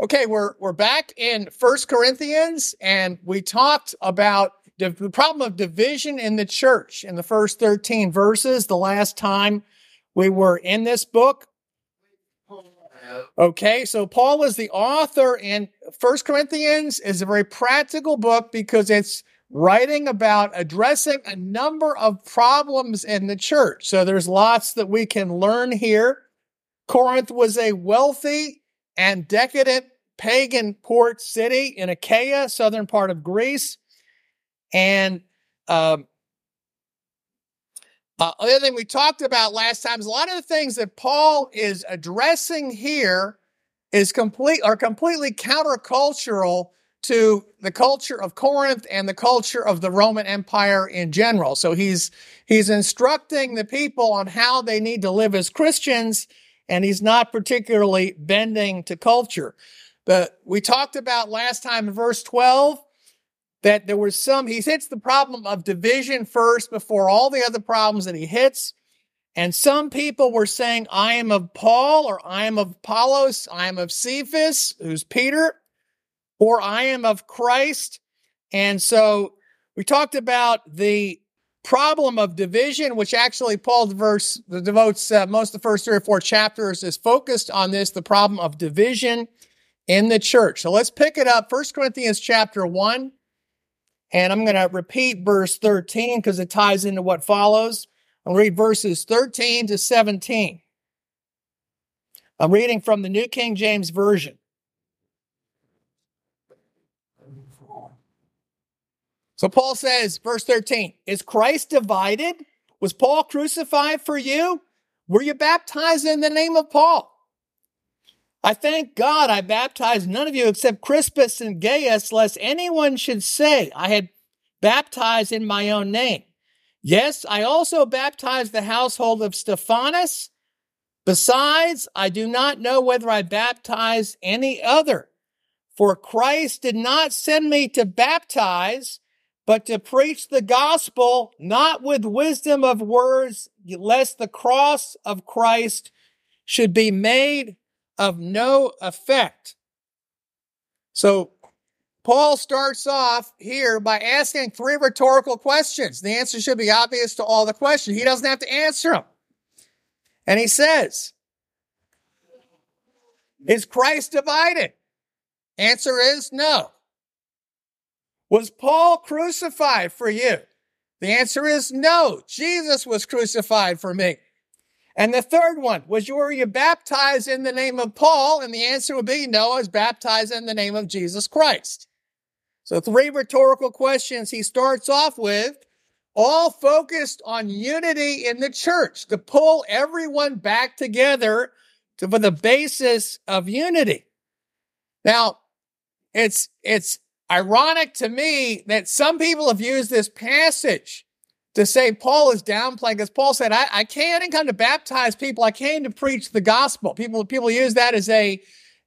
Okay, we're we're back in First Corinthians, and we talked about the problem of division in the church in the first 13 verses the last time we were in this book. Okay, so Paul is the author, and First Corinthians is a very practical book because it's writing about addressing a number of problems in the church. So there's lots that we can learn here. Corinth was a wealthy and decadent pagan port city in Achaia, southern part of Greece. And um, uh, other thing we talked about last time is a lot of the things that Paul is addressing here is complete are completely countercultural to the culture of Corinth and the culture of the Roman Empire in general. So he's he's instructing the people on how they need to live as Christians, and he's not particularly bending to culture. But we talked about last time in verse 12 that there was some, he hits the problem of division first before all the other problems that he hits. And some people were saying, I am of Paul, or I am of Apollos, I am of Cephas, who's Peter, or I am of Christ. And so we talked about the problem of division, which actually Paul devotes, devotes uh, most of the first three or four chapters is focused on this, the problem of division in the church. So let's pick it up. 1 Corinthians chapter 1. And I'm going to repeat verse 13 because it ties into what follows. I'll read verses 13 to 17. I'm reading from the New King James Version. So Paul says, verse 13, is Christ divided? Was Paul crucified for you? Were you baptized in the name of Paul? I thank God I baptized none of you except Crispus and Gaius, lest anyone should say I had baptized in my own name. Yes, I also baptized the household of Stephanas. Besides, I do not know whether I baptized any other. For Christ did not send me to baptize, but to preach the gospel, not with wisdom of words, lest the cross of Christ should be made of no effect. So Paul starts off here by asking three rhetorical questions. The answer should be obvious to all the questions. He doesn't have to answer them. And he says, Is Christ divided? Answer is no. Was Paul crucified for you? The answer is no. Jesus was crucified for me. And the third one was, were you baptized in the name of Paul? And the answer would be, no, I was baptized in the name of Jesus Christ. So three rhetorical questions he starts off with, all focused on unity in the church to pull everyone back together to, for the basis of unity. Now, it's, it's ironic to me that some people have used this passage to say Paul is downplaying because Paul said, I, I I come to baptize people. I came to preach the gospel. People, people use that as a,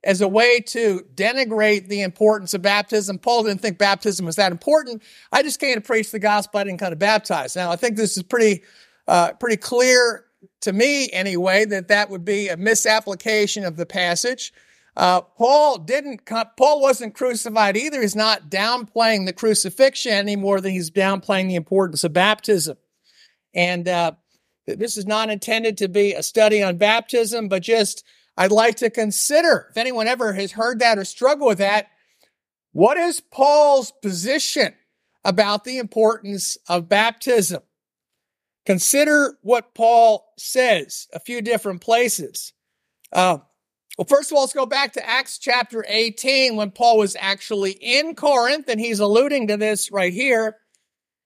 as a way to denigrate the importance of baptism. Paul didn't think baptism was that important. I just came to preach the gospel. I didn't come to baptize. Now, I think this is pretty, uh, pretty clear to me anyway, that that would be a misapplication of the passage. Uh, Paul didn't, Paul wasn't crucified either. He's not downplaying the crucifixion any more than he's downplaying the importance of baptism. And, uh, this is not intended to be a study on baptism, but just, I'd like to consider, if anyone ever has heard that or struggled with that, what is Paul's position about the importance of baptism? Consider what Paul says a few different places. Uh, well, first of all, let's go back to Acts chapter 18 when Paul was actually in Corinth, and he's alluding to this right here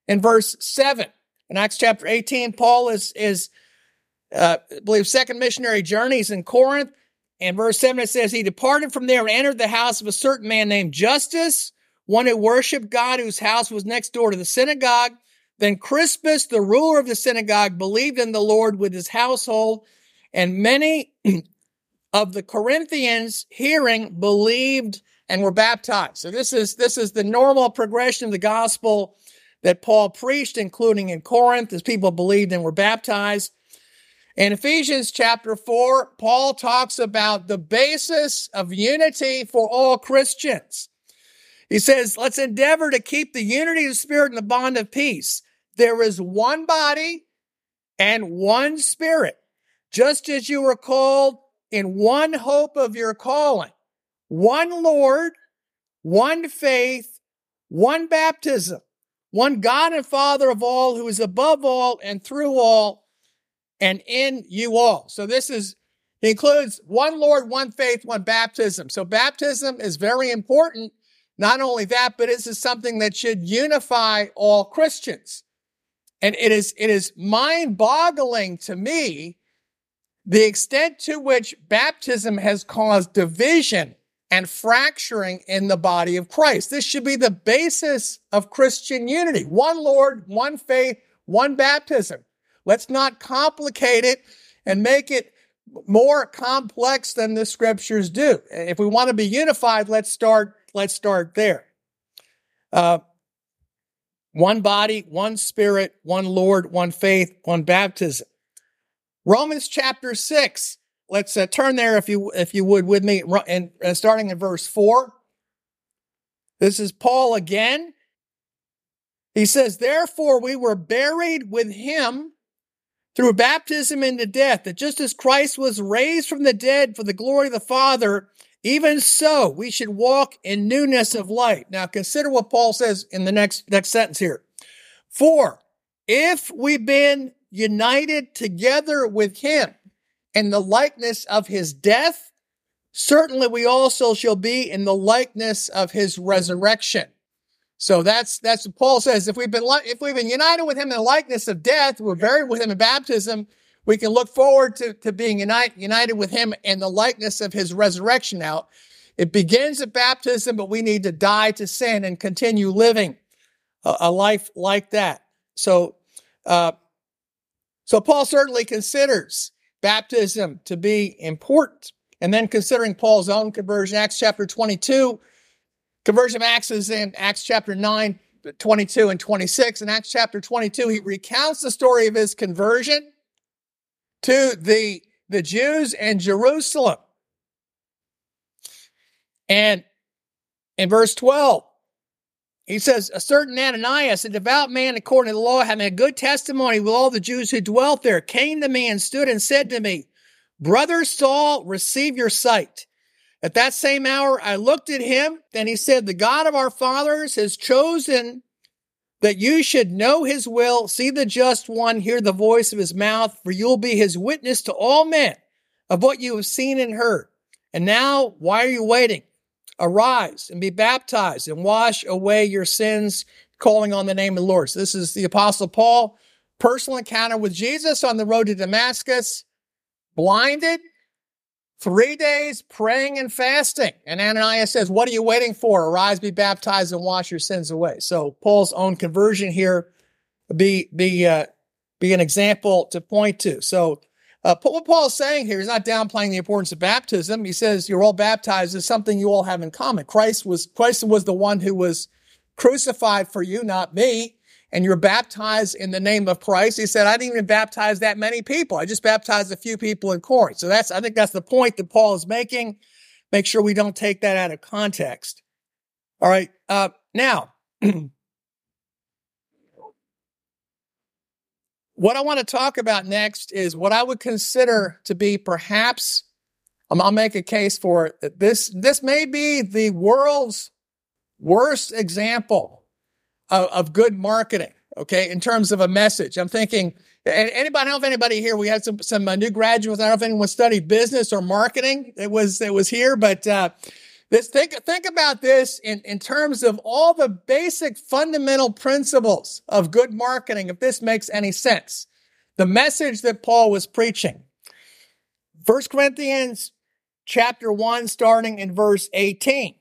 in verse 7. In Acts chapter 18, Paul is, is uh, I believe, second missionary journeys in Corinth. And verse 7 it says, He departed from there and entered the house of a certain man named Justus, one who worshiped God, whose house was next door to the synagogue. Then Crispus, the ruler of the synagogue, believed in the Lord with his household, and many of the Corinthians hearing believed and were baptized. So this is, this is the normal progression of the gospel that Paul preached, including in Corinth, as people believed and were baptized. In Ephesians chapter 4, Paul talks about the basis of unity for all Christians. He says, let's endeavor to keep the unity of the Spirit in the bond of peace. There is one body and one Spirit, just as you were called in one hope of your calling, one Lord, one faith, one baptism, one God and Father of all, who is above all and through all and in you all. So this is includes one Lord, one faith, one baptism. So baptism is very important. Not only that, but this is something that should unify all Christians. And it is, it is mind boggling to me the extent to which baptism has caused division and fracturing in the body of Christ. This should be the basis of Christian unity. One Lord, one faith, one baptism. Let's not complicate it and make it more complex than the scriptures do. If we want to be unified, let's start, let's start there. Uh, one body, one spirit, one Lord, one faith, one baptism. Romans chapter six. Let's uh, turn there if you if you would with me, and uh, starting in verse four. This is Paul again. He says, "Therefore we were buried with him through baptism into death, that just as Christ was raised from the dead for the glory of the Father, even so we should walk in newness of life. Now consider what Paul says in the next, next sentence here. For if we've been united together with him in the likeness of his death, certainly we also shall be in the likeness of his resurrection. So that's that's what Paul says. If we've been if we've been united with him in the likeness of death, we're buried with him in baptism. We can look forward to, to being united, united with him in the likeness of his resurrection. Now, it begins at baptism, but we need to die to sin and continue living a, a life like that. So, uh, so Paul certainly considers baptism to be important. And then considering Paul's own conversion, Acts chapter 22, Conversion of Acts is in Acts chapter 9, 22 and 26. In Acts chapter 22, he recounts the story of his conversion to the, the Jews in Jerusalem. And in verse 12, he says, A certain Ananias, a devout man according to the law, having a good testimony with all the Jews who dwelt there, came to me and stood and said to me, Brother Saul, receive your sight. At that same hour, I looked at him, and he said, The God of our fathers has chosen that you should know his will, see the just one, hear the voice of his mouth, for you'll be his witness to all men of what you have seen and heard. And now, why are you waiting? Arise and be baptized and wash away your sins, calling on the name of the Lord. So this is the apostle Paul, personal encounter with Jesus on the road to Damascus, blinded, Three days praying and fasting. And Ananias says, What are you waiting for? Arise, be baptized, and wash your sins away. So Paul's own conversion here be be uh, be an example to point to. So uh, what Paul's saying here is not downplaying the importance of baptism. He says you're all baptized is something you all have in common. Christ was Christ was the one who was crucified for you, not me and you're baptized in the name of Christ. He said, I didn't even baptize that many people. I just baptized a few people in Corinth. So that's, I think that's the point that Paul is making. Make sure we don't take that out of context. All right. Uh, now, what I want to talk about next is what I would consider to be perhaps, um, I'll make a case for it. This, this may be the world's worst example of, of good marketing. Okay, in terms of a message, I'm thinking. Anybody? I don't know if anybody here. We had some some uh, new graduates. I don't know if anyone studied business or marketing. It was it was here, but uh, this think think about this in in terms of all the basic fundamental principles of good marketing. If this makes any sense, the message that Paul was preaching. First Corinthians chapter one, starting in verse eighteen.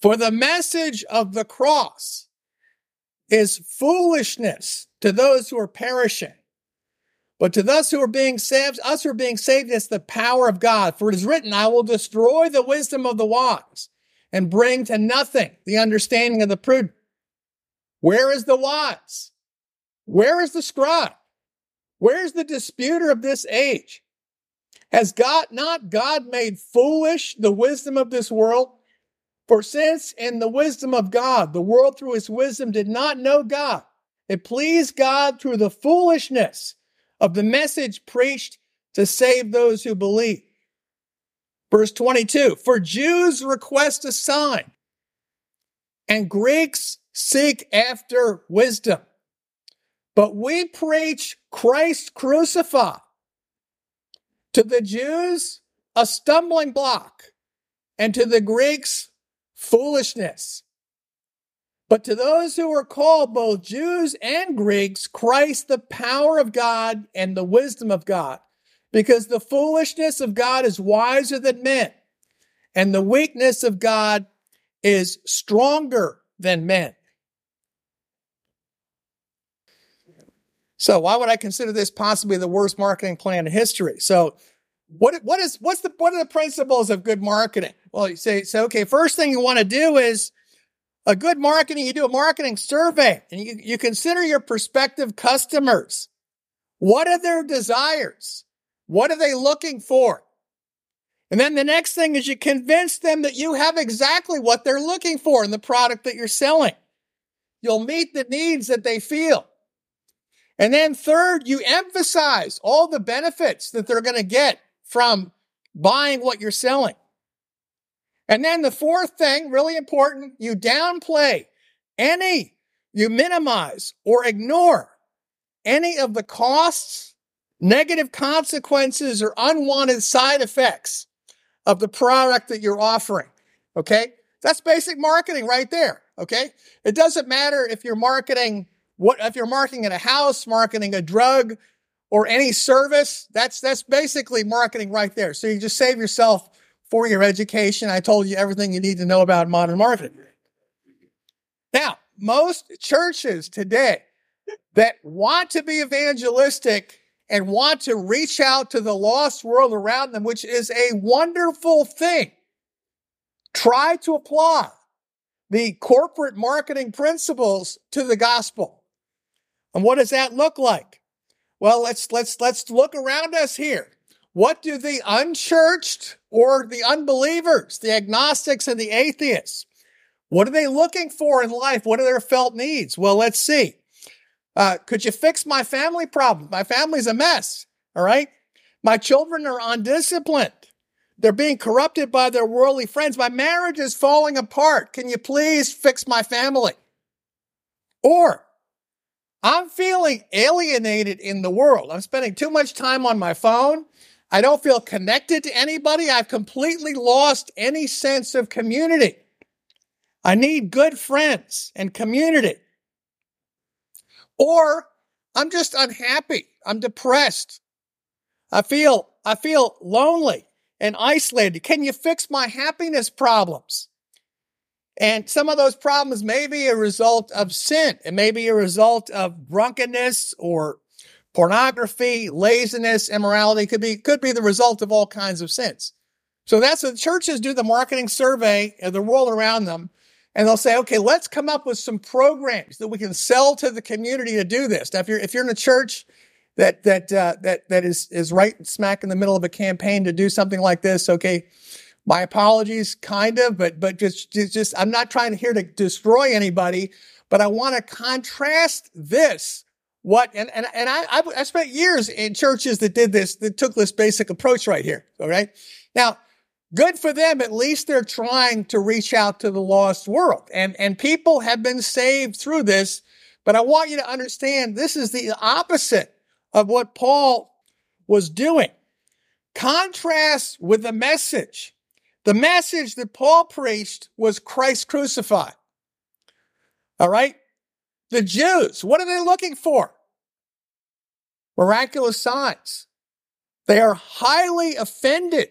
For the message of the cross is foolishness to those who are perishing. But to those who are being saved, us who are being saved, it's the power of God. For it is written, I will destroy the wisdom of the wise and bring to nothing the understanding of the prudent. Where is the wise? Where is the scribe? Where's the disputer of this age? Has God not God made foolish the wisdom of this world? For since in the wisdom of God, the world through his wisdom did not know God, it pleased God through the foolishness of the message preached to save those who believe. Verse 22 For Jews request a sign, and Greeks seek after wisdom. But we preach Christ crucified. To the Jews, a stumbling block, and to the Greeks, foolishness. But to those who are called, both Jews and Greeks, Christ, the power of God and the wisdom of God. Because the foolishness of God is wiser than men, and the weakness of God is stronger than men. So why would I consider this possibly the worst marketing plan in history? So what, what is, what's the, what are the principles of good marketing? Well, you say, so, okay, first thing you want to do is a good marketing, you do a marketing survey and you, you consider your prospective customers. What are their desires? What are they looking for? And then the next thing is you convince them that you have exactly what they're looking for in the product that you're selling. You'll meet the needs that they feel. And then third, you emphasize all the benefits that they're going to get from buying what you're selling. And then the fourth thing, really important, you downplay any, you minimize or ignore any of the costs, negative consequences, or unwanted side effects of the product that you're offering. Okay. That's basic marketing right there. Okay. It doesn't matter if you're marketing what if you're marketing a house, marketing a drug, or any service? That's that's basically marketing right there. So you just save yourself for your education. I told you everything you need to know about modern marketing. Now, most churches today that want to be evangelistic and want to reach out to the lost world around them, which is a wonderful thing, try to apply the corporate marketing principles to the gospel. And what does that look like? Well, let's, let's, let's look around us here. What do the unchurched or the unbelievers, the agnostics and the atheists, what are they looking for in life? What are their felt needs? Well, let's see. Uh, could you fix my family problem? My family's a mess. All right. My children are undisciplined. They're being corrupted by their worldly friends. My marriage is falling apart. Can you please fix my family? Or I'm feeling alienated in the world. I'm spending too much time on my phone. I don't feel connected to anybody. I've completely lost any sense of community. I need good friends and community. Or I'm just unhappy. I'm depressed. I feel, I feel lonely and isolated. Can you fix my happiness problems? And some of those problems may be a result of sin. It may be a result of drunkenness or pornography, laziness, immorality. Could be, could be the result of all kinds of sins. So that's what churches do the marketing survey of the world around them. And they'll say, okay, let's come up with some programs that we can sell to the community to do this. Now, if you're, if you're in a church that, that, uh, that, that is, is right smack in the middle of a campaign to do something like this, okay, my apologies, kind of, but but just just I'm not trying here to destroy anybody, but I want to contrast this. What and and and I I spent years in churches that did this that took this basic approach right here. All right, now good for them. At least they're trying to reach out to the lost world, and and people have been saved through this. But I want you to understand this is the opposite of what Paul was doing. Contrast with the message the message that Paul preached was Christ crucified. All right. The Jews, what are they looking for? Miraculous signs. They are highly offended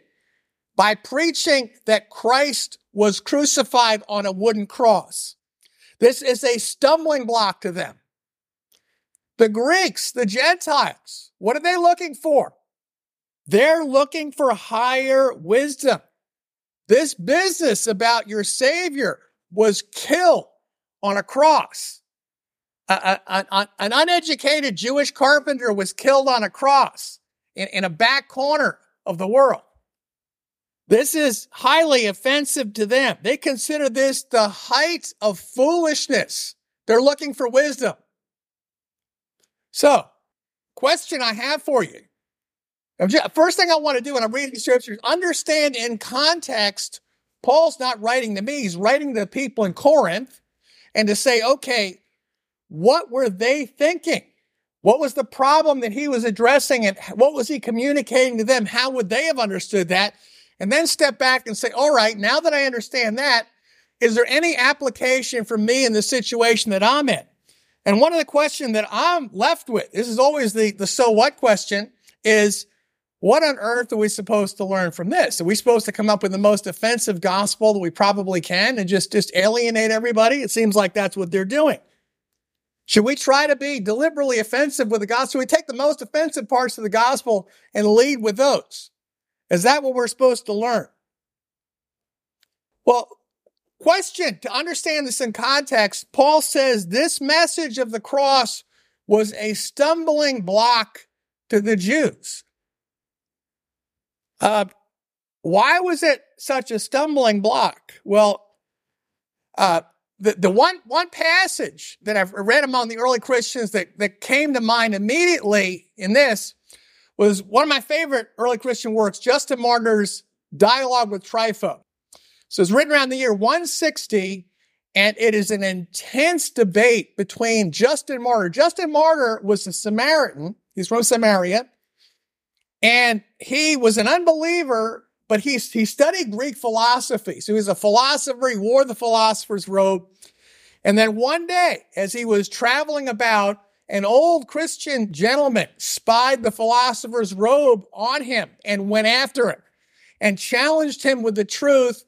by preaching that Christ was crucified on a wooden cross. This is a stumbling block to them. The Greeks, the Gentiles, what are they looking for? They're looking for higher wisdom. This business about your Savior was killed on a cross. A, a, a, an uneducated Jewish carpenter was killed on a cross in, in a back corner of the world. This is highly offensive to them. They consider this the height of foolishness. They're looking for wisdom. So, question I have for you. First thing I want to do when I'm reading scriptures, understand in context, Paul's not writing to me, he's writing to the people in Corinth, and to say, okay, what were they thinking? What was the problem that he was addressing and what was he communicating to them? How would they have understood that? And then step back and say, all right, now that I understand that, is there any application for me in the situation that I'm in? And one of the questions that I'm left with, this is always the, the so what question, is what on earth are we supposed to learn from this? Are we supposed to come up with the most offensive gospel that we probably can and just, just alienate everybody? It seems like that's what they're doing. Should we try to be deliberately offensive with the gospel? Should we take the most offensive parts of the gospel and lead with those? Is that what we're supposed to learn? Well, question to understand this in context, Paul says this message of the cross was a stumbling block to the Jews. Uh, why was it such a stumbling block? Well, uh, the, the one, one passage that I've read among the early Christians that, that came to mind immediately in this was one of my favorite early Christian works, Justin Martyr's Dialogue with Trypho. So it's written around the year 160, and it is an intense debate between Justin Martyr. Justin Martyr was a Samaritan. He's from Samaria. And he was an unbeliever, but he, he studied Greek philosophy. So he was a philosopher. He wore the philosopher's robe. And then one day, as he was traveling about, an old Christian gentleman spied the philosopher's robe on him and went after him and challenged him with the truth,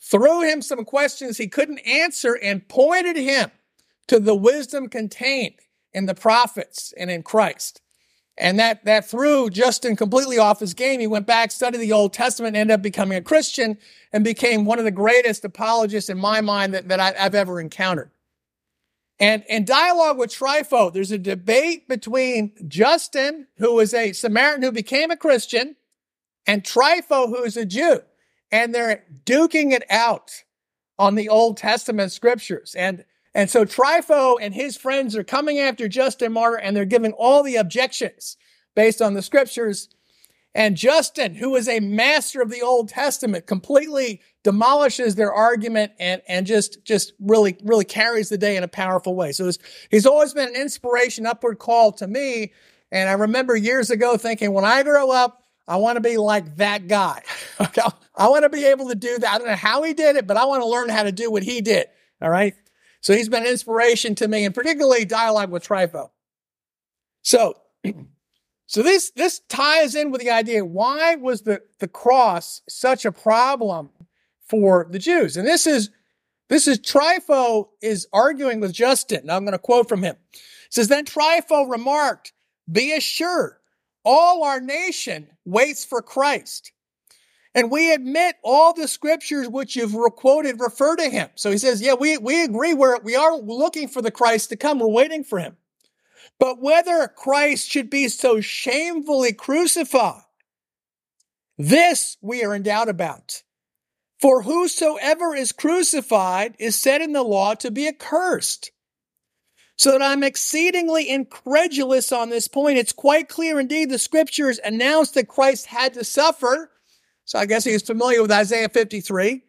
threw him some questions he couldn't answer, and pointed him to the wisdom contained in the prophets and in Christ. And that, that threw Justin completely off his game. He went back, studied the Old Testament, ended up becoming a Christian, and became one of the greatest apologists in my mind that, that I've ever encountered. And in dialogue with Trypho, there's a debate between Justin, who is a Samaritan who became a Christian, and Trypho, who is a Jew. And they're duking it out on the Old Testament scriptures. And, and so Trypho and his friends are coming after Justin Martyr and they're giving all the objections based on the scriptures. And Justin, who is a master of the Old Testament, completely demolishes their argument and, and just, just really, really carries the day in a powerful way. So he's always been an inspiration, upward call to me. And I remember years ago thinking, when I grow up, I want to be like that guy. I want to be able to do that. I don't know how he did it, but I want to learn how to do what he did. All right. So he's been an inspiration to me and particularly dialogue with Trypho. So, so this, this ties in with the idea, why was the, the cross such a problem for the Jews. And this is, this is Trypho is arguing with Justin. Now I'm going to quote from him. It says, then Trypho remarked, be assured, all our nation waits for Christ. And we admit all the scriptures which you've quoted refer to him. So he says, yeah, we, we agree we're, we are looking for the Christ to come. We're waiting for him. But whether Christ should be so shamefully crucified, this we are in doubt about. For whosoever is crucified is said in the law to be accursed. So that I'm exceedingly incredulous on this point. It's quite clear indeed the scriptures announced that Christ had to suffer. So I guess he he's familiar with Isaiah 53.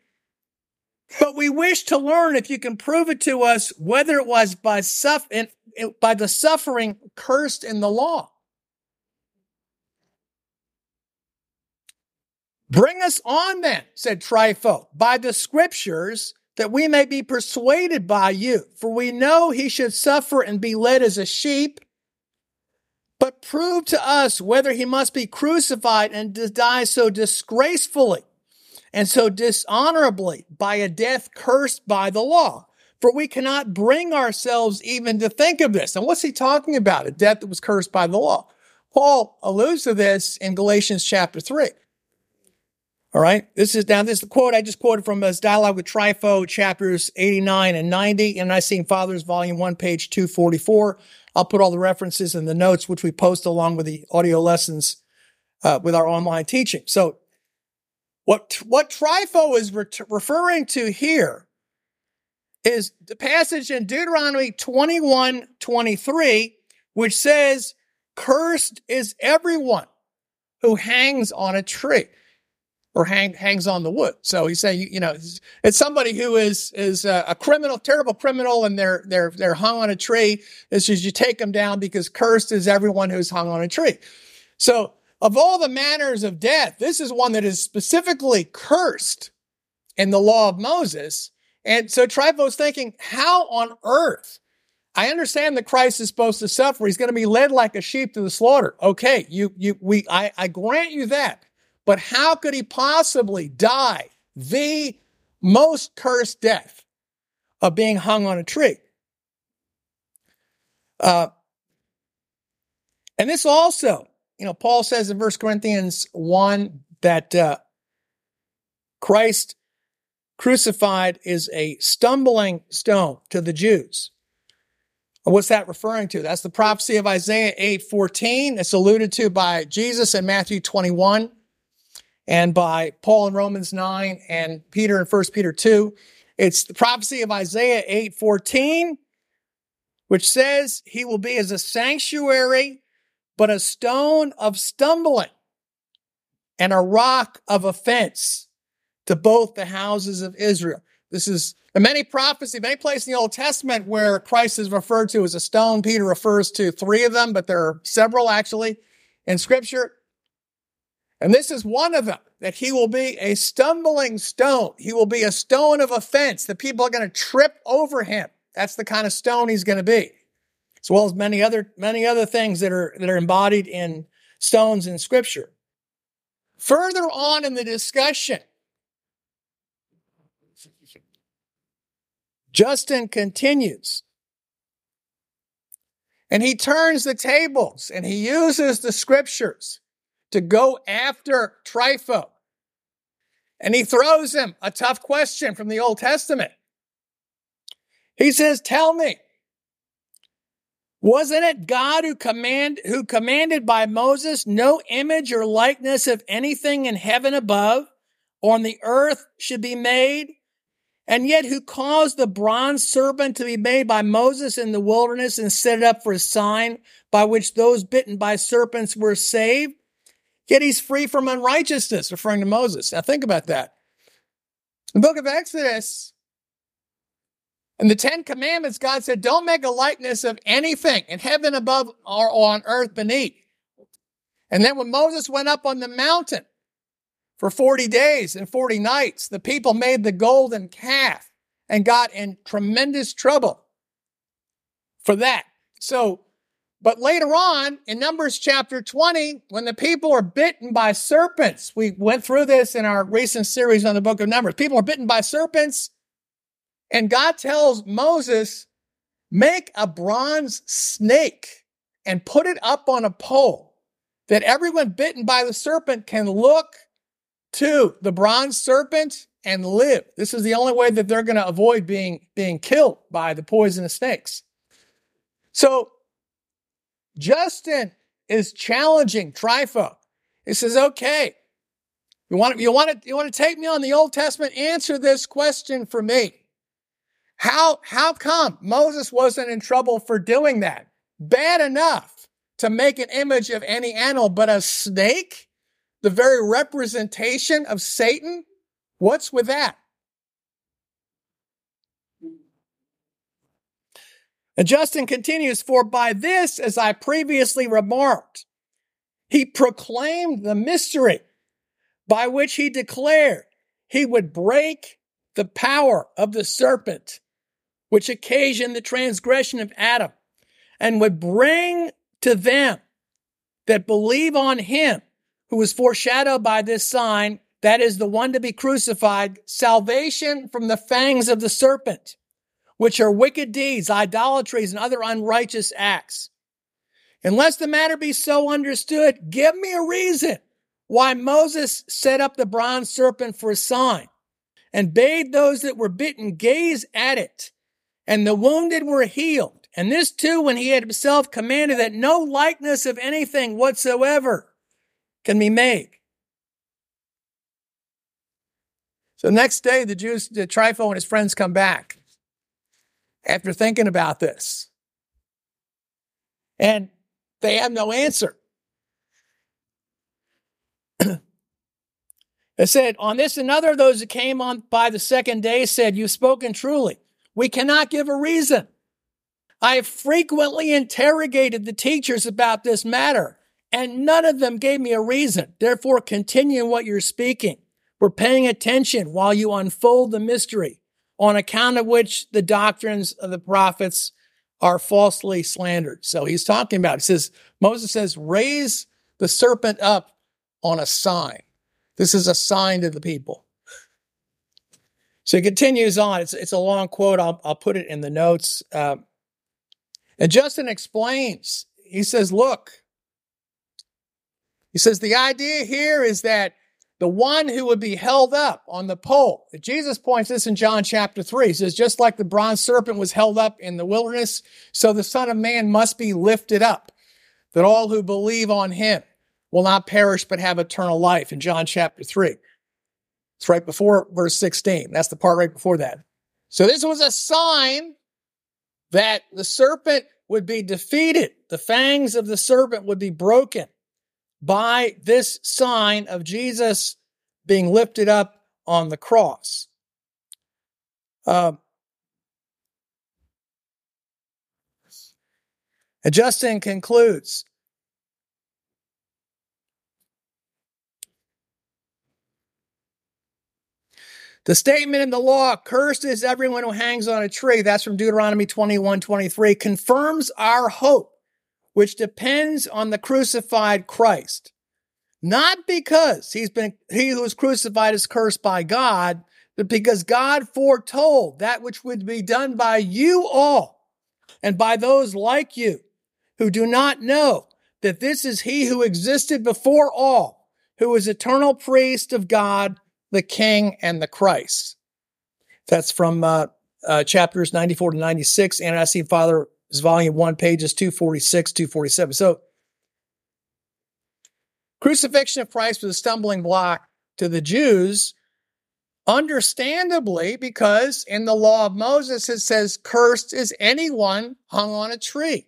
But we wish to learn if you can prove it to us whether it was by, suff- by the suffering cursed in the law. Bring us on then, said Trypho, by the scriptures, that we may be persuaded by you. For we know he should suffer and be led as a sheep. But prove to us whether he must be crucified and die so disgracefully and so dishonorably by a death cursed by the law. For we cannot bring ourselves even to think of this. And what's he talking about? A death that was cursed by the law. Paul alludes to this in Galatians chapter 3. All right. This is now, this is the quote I just quoted from his dialogue with Trypho, chapters 89 and 90, Ante-Nicene Fathers, volume one, page 244. I'll put all the references in the notes, which we post along with the audio lessons uh, with our online teaching. So what, what Trypho is re- referring to here is the passage in Deuteronomy 21, 23, which says, cursed is everyone who hangs on a tree or hang, hangs on the wood. So he's saying, you know, it's somebody who is is a criminal, terrible criminal, and they're they're they're hung on a tree. It's just you take them down because cursed is everyone who's hung on a tree. So of all the manners of death, this is one that is specifically cursed in the law of Moses. And so Trypho's thinking, how on earth? I understand that Christ is supposed to suffer. He's going to be led like a sheep to the slaughter. Okay, you, you, we, I, I grant you that. But how could he possibly die the most cursed death of being hung on a tree? Uh, and this also, you know, Paul says in 1 Corinthians 1 that uh, Christ crucified is a stumbling stone to the Jews. What's that referring to? That's the prophecy of Isaiah 8 14. It's alluded to by Jesus in Matthew 21 and by Paul in Romans 9 and Peter in 1 Peter 2. It's the prophecy of Isaiah 8 14, which says he will be as a sanctuary, but a stone of stumbling and a rock of offense to both the houses of Israel. This is many prophecy, many places in the Old Testament where Christ is referred to as a stone. Peter refers to three of them, but there are several actually in scripture. And this is one of them that he will be a stumbling stone. He will be a stone of offense. The people are going to trip over him. That's the kind of stone he's going to be. As well as many other, many other things that are, that are embodied in stones in scripture. Further on in the discussion, Justin continues. And he turns the tables and he uses the scriptures to go after Trypho. And he throws him a tough question from the Old Testament. He says, Tell me, wasn't it God who command who commanded by Moses no image or likeness of anything in heaven above or on the earth should be made? And yet who caused the bronze serpent to be made by Moses in the wilderness and set it up for a sign by which those bitten by serpents were saved? Yet he's free from unrighteousness, referring to Moses. Now think about that. The book of Exodus, in the Ten Commandments, God said, don't make a likeness of anything in heaven above or on earth beneath. And then when Moses went up on the mountain for 40 days and 40 nights, the people made the golden calf and got in tremendous trouble for that. So but later on in Numbers chapter 20, when the people are bitten by serpents, we went through this in our recent series on the book of Numbers. People are bitten by serpents, and God tells Moses, make a bronze snake and put it up on a pole that everyone bitten by the serpent can look to the bronze serpent and live. This is the only way that they're going to avoid being, being killed by the poisonous snakes. So Justin is challenging Trypho. He says, okay, you want, you, want to, you want to take me on the Old Testament? Answer this question for me. How, how come Moses wasn't in trouble for doing that? Bad enough to make an image of any animal, but a snake? The very representation of Satan? What's with that? And Justin continues, For by this, as I previously remarked, he proclaimed the mystery by which he declared he would break the power of the serpent, which occasioned the transgression of Adam, and would bring to them that believe on him who was foreshadowed by this sign, that is the one to be crucified, salvation from the fangs of the serpent which are wicked deeds, idolatries, and other unrighteous acts. Unless the matter be so understood, give me a reason why Moses set up the bronze serpent for a sign and bade those that were bitten gaze at it, and the wounded were healed. And this too, when he had himself commanded that no likeness of anything whatsoever can be made. So next day, the Jews, the Trypho and his friends come back after thinking about this. And they have no answer. It said, On this another of those that came on by the second day said, You've spoken truly. We cannot give a reason. I have frequently interrogated the teachers about this matter, and none of them gave me a reason. Therefore, continue what you're speaking. We're paying attention while you unfold the mystery, on account of which the doctrines of the prophets are falsely slandered. So he's talking about, it says, Moses says, raise the serpent up on a sign. This is a sign to the people. So he continues on. It's, it's a long quote. I'll, I'll put it in the notes. Uh, and Justin explains, he says, look, he says, the idea here is that the one who would be held up on the pole. Jesus points this in John chapter 3. He says, just like the bronze serpent was held up in the wilderness, so the Son of Man must be lifted up, that all who believe on him will not perish but have eternal life in John chapter 3. It's right before verse 16. That's the part right before that. So this was a sign that the serpent would be defeated. The fangs of the serpent would be broken by this sign of Jesus being lifted up on the cross. And Justin concludes The statement in the law, cursed is everyone who hangs on a tree, that's from Deuteronomy 21, 23, confirms our hope, which depends on the crucified Christ. Not because he's been, he who was crucified is cursed by God, but because God foretold that which would be done by you all and by those like you who do not know that this is he who existed before all, who is eternal priest of God the King, and the Christ. That's from uh, uh, chapters 94 to 96, Ante-Nicene Father is volume 1, pages 246, 247. So, crucifixion of Christ was a stumbling block to the Jews, understandably, because in the law of Moses it says, Cursed is anyone hung on a tree.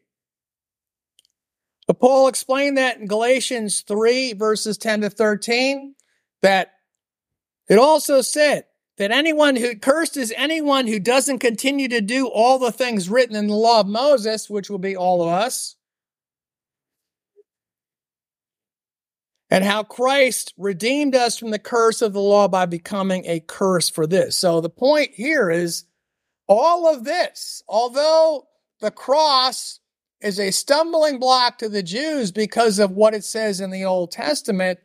But Paul explained that in Galatians 3, verses 10 to 13, that it also said that anyone who cursed is anyone who doesn't continue to do all the things written in the law of Moses, which will be all of us. And how Christ redeemed us from the curse of the law by becoming a curse for this. So the point here is all of this, although the cross is a stumbling block to the Jews because of what it says in the Old Testament,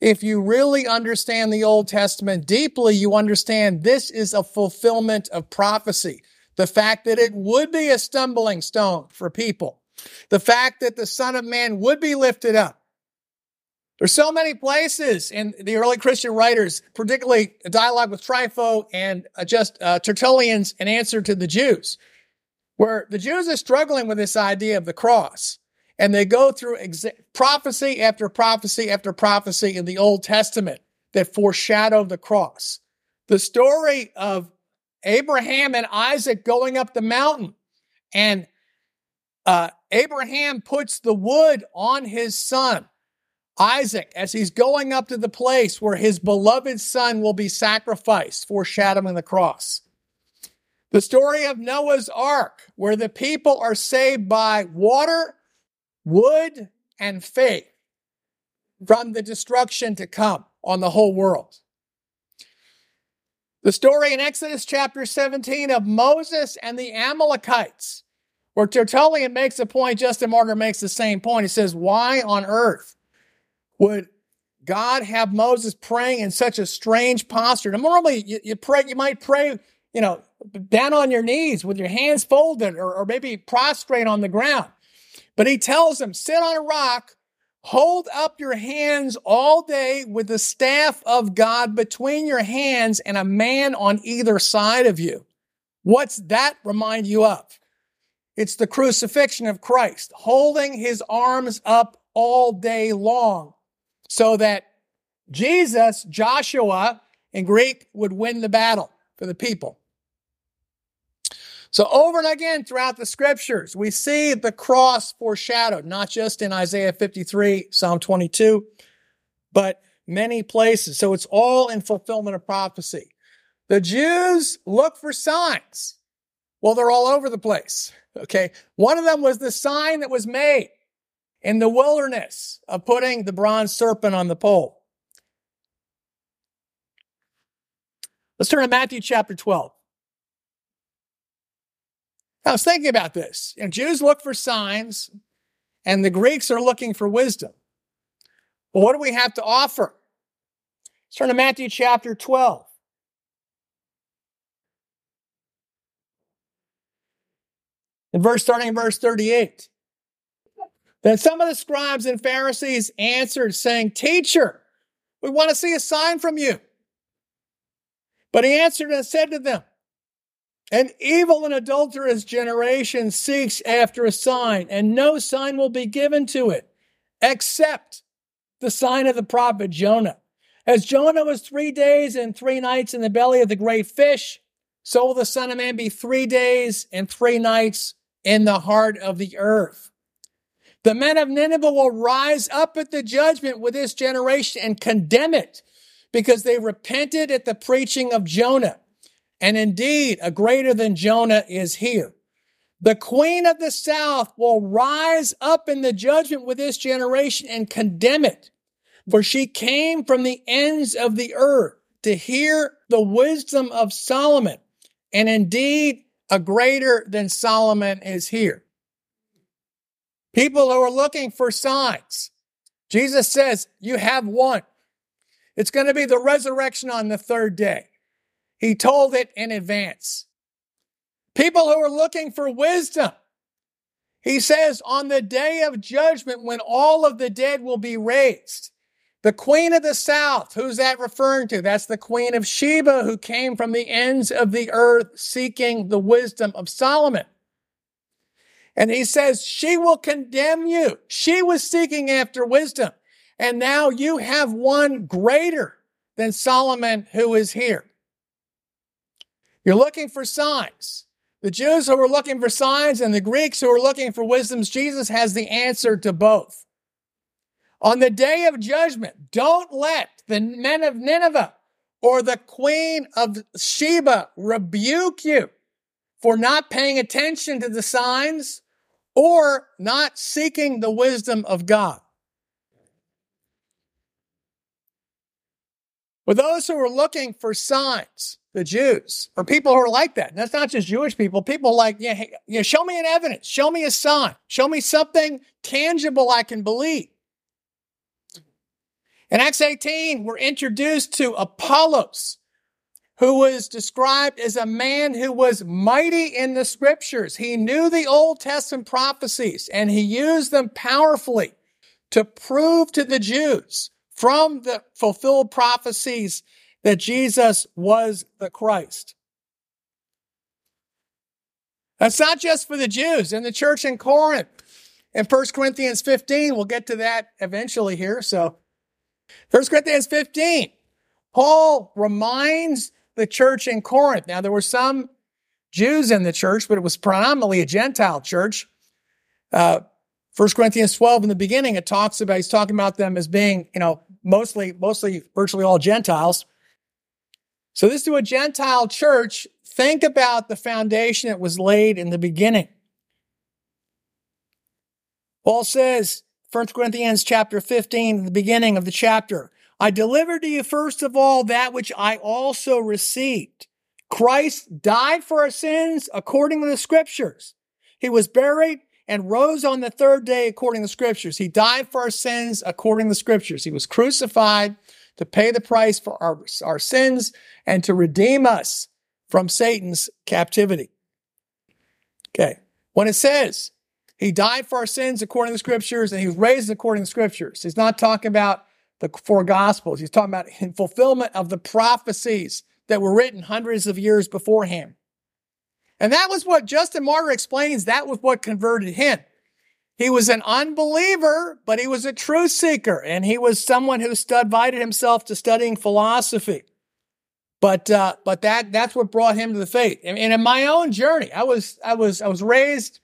if you really understand the Old Testament deeply, you understand this is a fulfillment of prophecy. The fact that it would be a stumbling stone for people. The fact that the Son of Man would be lifted up. There's so many places in the early Christian writers, particularly a dialogue with Trypho and uh, just uh, Tertullian's an answer to the Jews, where the Jews are struggling with this idea of the cross and they go through exa- prophecy after prophecy after prophecy in the Old Testament that foreshadow the cross. The story of Abraham and Isaac going up the mountain, and uh, Abraham puts the wood on his son. Isaac, as he's going up to the place where his beloved son will be sacrificed, foreshadowing the cross. The story of Noah's ark, where the people are saved by water wood and faith from the destruction to come on the whole world. The story in Exodus chapter 17 of Moses and the Amalekites, where Tertullian makes a point, Justin Martyr makes the same point. He says, Why on earth would God have Moses praying in such a strange posture? normally you, you pray, you might pray, you know, down on your knees with your hands folded or, or maybe prostrate on the ground. But he tells them, sit on a rock Hold up your hands all day with the staff of God between your hands and a man on either side of you. What's that remind you of? It's the crucifixion of Christ, holding his arms up all day long so that Jesus, Joshua in Greek, would win the battle for the people. So over and again throughout the scriptures, we see the cross foreshadowed, not just in Isaiah 53, Psalm 22, but many places. So it's all in fulfillment of prophecy. The Jews look for signs. Well, they're all over the place. Okay. One of them was the sign that was made in the wilderness of putting the bronze serpent on the pole. Let's turn to Matthew chapter 12. I was thinking about this. You know, Jews look for signs, and the Greeks are looking for wisdom. Well, what do we have to offer? Let's turn to Matthew chapter 12. In verse starting in verse 38. Then some of the scribes and Pharisees answered, saying, Teacher, we want to see a sign from you. But he answered and said to them, An evil and adulterous generation seeks after a sign, and no sign will be given to it, except the sign of the prophet Jonah. As Jonah was three days and three nights in the belly of the great fish, so will the Son of Man be three days and three nights in the heart of the earth. The men of Nineveh will rise up at the judgment with this generation and condemn it because they repented at the preaching of Jonah. And indeed, a greater than Jonah is here. The queen of the south will rise up in the judgment with this generation and condemn it. For she came from the ends of the earth to hear the wisdom of Solomon. And indeed, a greater than Solomon is here. People who are looking for signs. Jesus says, you have one. It's going to be the resurrection on the third day. He told it in advance. People who are looking for wisdom. He says, on the day of judgment, when all of the dead will be raised, the queen of the south, who's that referring to? That's the queen of Sheba who came from the ends of the earth seeking the wisdom of Solomon. And he says, she will condemn you. She was seeking after wisdom. And now you have one greater than Solomon who is here. You're looking for signs. The Jews who are looking for signs and the Greeks who are looking for wisdoms, Jesus has the answer to both. On the day of judgment, don't let the men of Nineveh or the queen of Sheba rebuke you for not paying attention to the signs or not seeking the wisdom of God. For those who are looking for signs, the Jews, or people who are like that, and that's not just Jewish people, people like, yeah, hey, yeah, show me an evidence, show me a sign, show me something tangible I can believe. In Acts 18, we're introduced to Apollos, who was described as a man who was mighty in the scriptures. He knew the Old Testament prophecies and he used them powerfully to prove to the Jews from the fulfilled prophecies that Jesus was the Christ. That's not just for the Jews in the church in Corinth. In 1 Corinthians 15, we'll get to that eventually here. So 1 Corinthians 15, Paul reminds the church in Corinth. Now, there were some Jews in the church, but it was predominantly a Gentile church. Uh, 1 Corinthians 12 in the beginning, it talks about, he's talking about them as being, you know, mostly, mostly, virtually all Gentiles. So this to a Gentile church, think about the foundation that was laid in the beginning. Paul says, 1 Corinthians chapter 15, the beginning of the chapter, I delivered to you first of all that which I also received. Christ died for our sins according to the scriptures. He was buried and rose on the third day according to the scriptures. He died for our sins according to the scriptures. He was crucified to pay the price for our, our sins and to redeem us from Satan's captivity. Okay. When it says he died for our sins according to the scriptures and he was raised according to the scriptures. He's not talking about the four gospels. He's talking about in fulfillment of the prophecies that were written hundreds of years beforehand. And that was what Justin Martyr explains. That was what converted him. He was an unbeliever, but he was a truth seeker, and he was someone who divided himself to studying philosophy. But uh, but that that's what brought him to the faith. And, and in my own journey, I was I was I was raised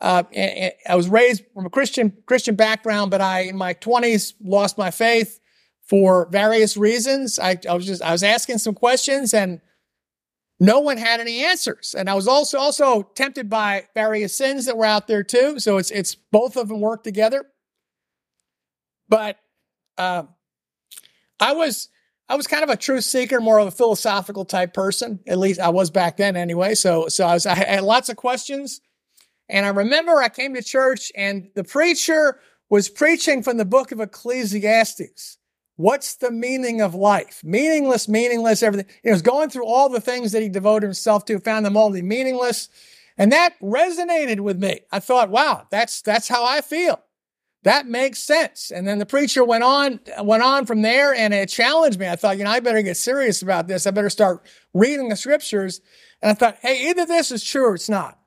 uh, I was raised from a Christian Christian background, but I in my twenties lost my faith for various reasons. I, I was just I was asking some questions and no one had any answers. And I was also also tempted by various sins that were out there too. So it's it's both of them work together. But uh, I was I was kind of a truth seeker, more of a philosophical type person. At least I was back then, anyway. So so I was I had lots of questions. And I remember I came to church and the preacher was preaching from the book of Ecclesiastes. What's the meaning of life? Meaningless, meaningless, everything. He was going through all the things that he devoted himself to, found them all to be meaningless. And that resonated with me. I thought, wow, that's, that's how I feel. That makes sense. And then the preacher went on, went on from there and it challenged me. I thought, you know, I better get serious about this. I better start reading the scriptures. And I thought, hey, either this is true or it's not.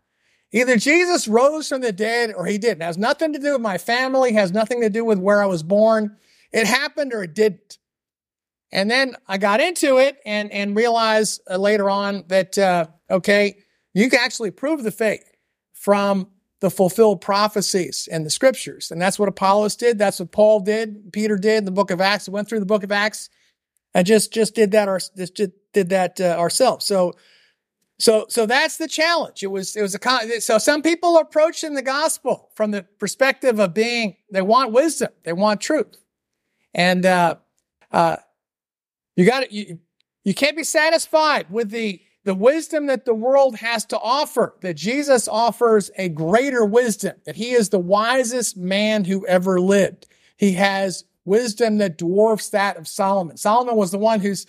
Either Jesus rose from the dead or he didn't. It has nothing to do with my family, has nothing to do with where I was born. It happened or it didn't. And then I got into it and, and realized uh, later on that, uh, okay, you can actually prove the faith from the fulfilled prophecies and the scriptures. And that's what Apollos did. That's what Paul did. Peter did in the book of Acts. went through the book of Acts and just, just did that, our, just did that uh, ourselves. So, so, so that's the challenge. It was, it was a, so some people are approaching the gospel from the perspective of being, they want wisdom. They want truth. And uh, uh, you got you you can't be satisfied with the the wisdom that the world has to offer. That Jesus offers a greater wisdom. That He is the wisest man who ever lived. He has wisdom that dwarfs that of Solomon. Solomon was the one who's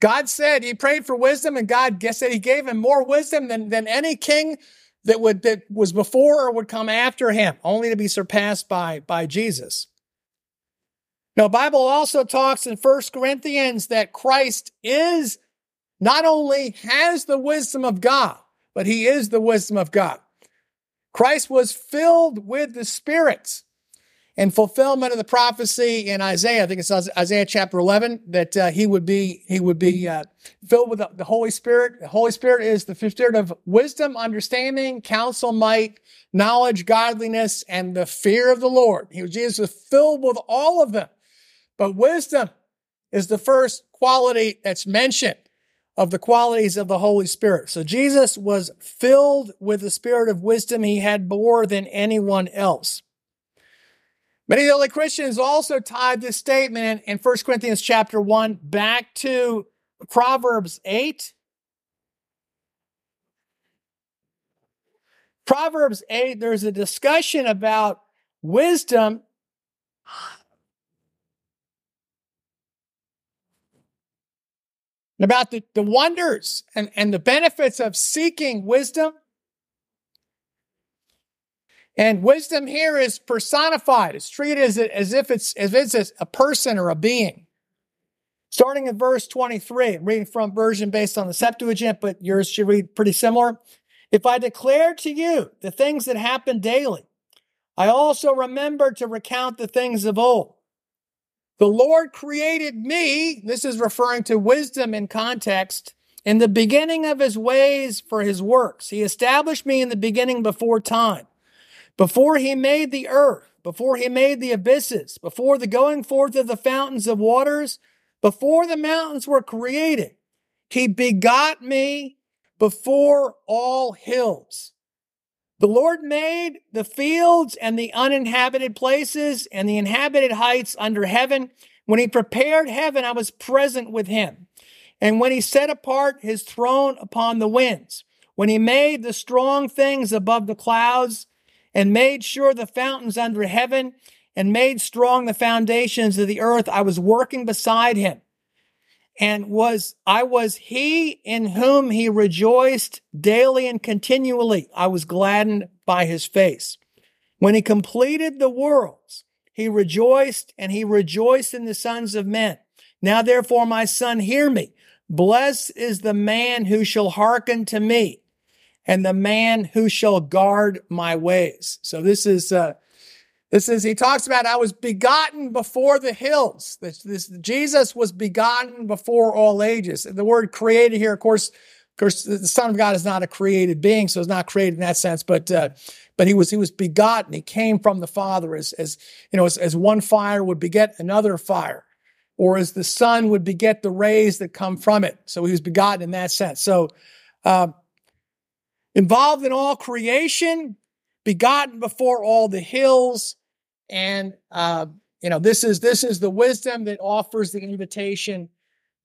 God said he prayed for wisdom, and God said He gave him more wisdom than than any king that would that was before or would come after him, only to be surpassed by by Jesus. Now, Bible also talks in 1 Corinthians that Christ is not only has the wisdom of God, but he is the wisdom of God. Christ was filled with the Spirit in fulfillment of the prophecy in Isaiah. I think it's Isaiah chapter 11 that uh, he would be he would be uh, filled with the, the Holy Spirit. The Holy Spirit is the spirit of wisdom, understanding, counsel, might, knowledge, godliness, and the fear of the Lord. He was Jesus was filled with all of them. But wisdom is the first quality that's mentioned of the qualities of the Holy Spirit. So Jesus was filled with the spirit of wisdom. He had more than anyone else. Many early Christians also tied this statement in 1 Corinthians chapter 1 back to Proverbs 8. Proverbs 8, there's a discussion about wisdom about the, the wonders and, and the benefits of seeking wisdom. And wisdom here is personified. It's treated as, as if it's as if it's a person or a being. Starting in verse 23, reading from version based on the Septuagint, but yours should read pretty similar. If I declare to you the things that happen daily, I also remember to recount the things of old. The Lord created me, this is referring to wisdom in context, in the beginning of his ways for his works. He established me in the beginning before time. Before he made the earth, before he made the abysses, before the going forth of the fountains of waters, before the mountains were created, he begot me before all hills. The Lord made the fields and the uninhabited places and the inhabited heights under heaven. When he prepared heaven, I was present with him. And when he set apart his throne upon the winds, when he made the strong things above the clouds and made sure the fountains under heaven and made strong the foundations of the earth, I was working beside him and was, I was he in whom he rejoiced daily and continually. I was gladdened by his face. When he completed the worlds, he rejoiced and he rejoiced in the sons of men. Now therefore, my son, hear me. Blessed is the man who shall hearken to me and the man who shall guard my ways. So this is, uh, this is, he talks about, I was begotten before the hills. This, this, Jesus was begotten before all ages. The word created here, of course, of course, the Son of God is not a created being, so it's not created in that sense, but, uh, but he was, he was begotten. He came from the Father as, as, you know, as, as one fire would beget another fire, or as the sun would beget the rays that come from it. So he was begotten in that sense. So, uh, involved in all creation, begotten before all the hills, and uh, you know this is this is the wisdom that offers the invitation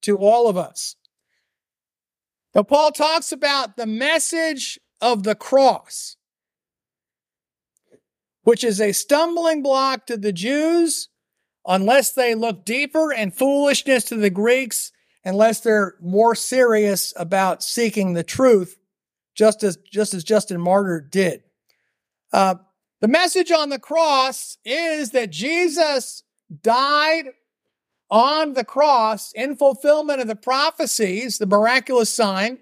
to all of us. Now, Paul talks about the message of the cross, which is a stumbling block to the Jews unless they look deeper and foolishness to the Greeks, unless they're more serious about seeking the truth, just as, just as Justin Martyr did. Uh, the message on the cross is that Jesus died on the cross in fulfillment of the prophecies, the miraculous sign.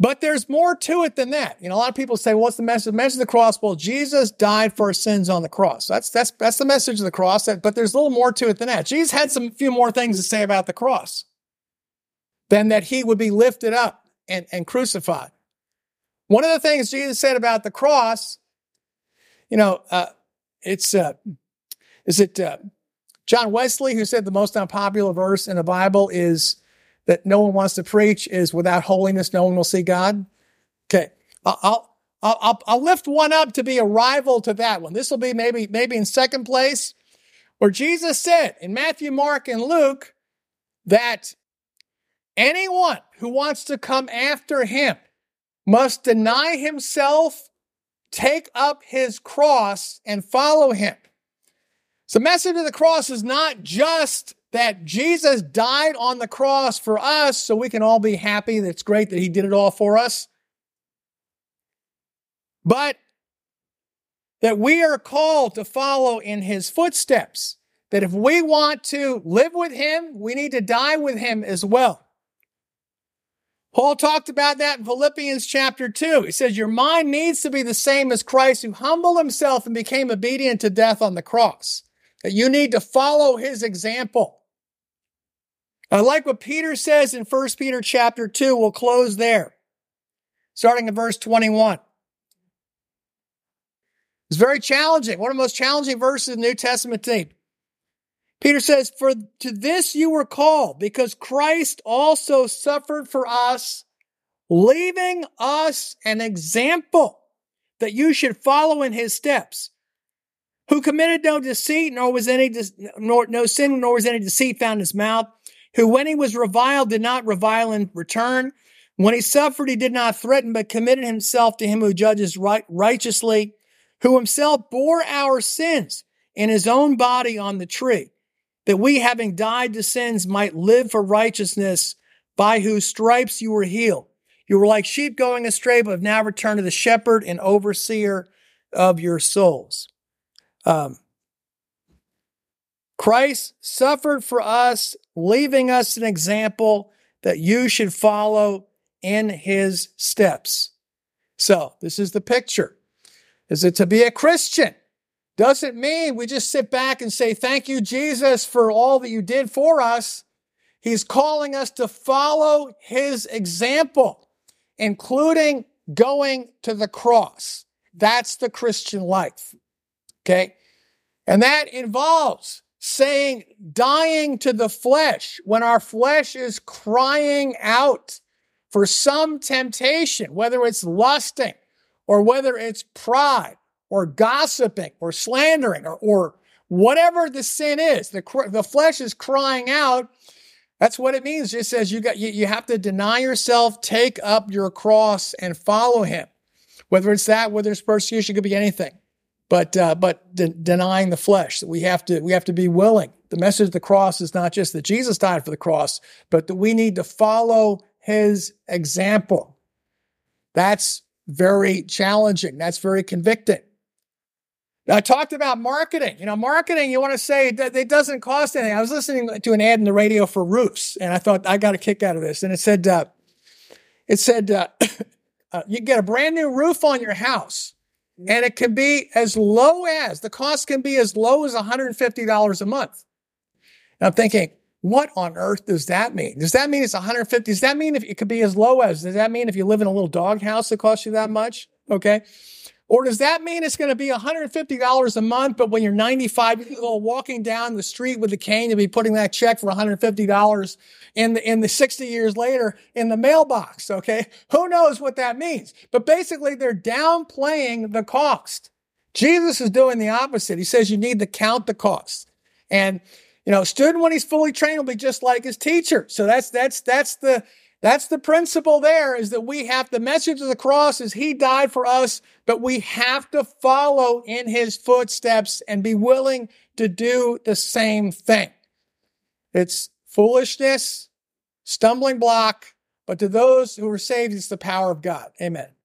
But there's more to it than that. You know, a lot of people say, what's the message? The message of the cross? Well, Jesus died for our sins on the cross. That's, that's, that's the message of the cross. But there's a little more to it than that. Jesus had some few more things to say about the cross than that he would be lifted up and, and crucified. One of the things Jesus said about the cross, you know, uh, it's, uh, is it, uh, John Wesley, who said the most unpopular verse in the Bible is that no one wants to preach is without holiness, no one will see God. Okay. I'll, I'll, I'll, I'll lift one up to be a rival to that one. This will be maybe, maybe in second place where Jesus said in Matthew, Mark, and Luke that anyone who wants to come after him must deny himself, take up his cross, and follow him. So the message of the cross is not just that Jesus died on the cross for us so we can all be happy. That's great that he did it all for us. But that we are called to follow in his footsteps. That if we want to live with him, we need to die with him as well. Paul talked about that in Philippians chapter 2. He says, Your mind needs to be the same as Christ, who humbled himself and became obedient to death on the cross. That you need to follow his example. I like what Peter says in 1 Peter chapter 2. We'll close there, starting in verse 21. It's very challenging. One of the most challenging verses in the New Testament tape. Peter says, For to this you were called, because Christ also suffered for us, leaving us an example that you should follow in his steps. Who committed no deceit, nor was any nor no sin, nor was any deceit found in his mouth. Who, when he was reviled, did not revile in return. When he suffered, he did not threaten, but committed himself to him who judges right, righteously. Who himself bore our sins in his own body on the tree that we, having died to sins, might live for righteousness, by whose stripes you were healed. You were like sheep going astray, but have now returned to the shepherd and overseer of your souls. Um, Christ suffered for us, leaving us an example that you should follow in his steps. So, this is the picture. Is it to be a Christian? Doesn't mean we just sit back and say, Thank you, Jesus, for all that you did for us. He's calling us to follow his example, including going to the cross. That's the Christian life. Okay. And that involves saying, dying to the flesh when our flesh is crying out for some temptation, whether it's lusting or whether it's pride or gossiping or slandering or, or whatever the sin is. The, the flesh is crying out. That's what it means. It says you got you, you have to deny yourself, take up your cross, and follow him. Whether it's that, whether it's persecution, it could be anything. But uh, but de- denying the flesh, we have to we have to be willing. The message of the cross is not just that Jesus died for the cross, but that we need to follow his example. That's very challenging. That's very convicting. I talked about marketing. You know, marketing, you want to say that it doesn't cost anything. I was listening to an ad in the radio for roofs, and I thought I got a kick out of this. And it said, uh, it said, uh, uh, you get a brand new roof on your house, and it can be as low as the cost can be as low as $150 a month. And I'm thinking, what on earth does that mean? Does that mean it's 150? Does that mean if it could be as low as? Does that mean if you live in a little dog house, it costs you that much? Okay. Or does that mean it's going to be $150 a month, but when you're 95 years go walking down the street with a cane, you'll be putting that check for $150 in the, in the 60 years later in the mailbox. Okay. Who knows what that means? But basically they're downplaying the cost. Jesus is doing the opposite. He says you need to count the cost. And, you know, student when he's fully trained will be just like his teacher. So that's, that's, that's the, that's the principle there is that we have the message of the cross is he died for us, but we have to follow in his footsteps and be willing to do the same thing. It's foolishness, stumbling block, but to those who are saved, it's the power of God. Amen.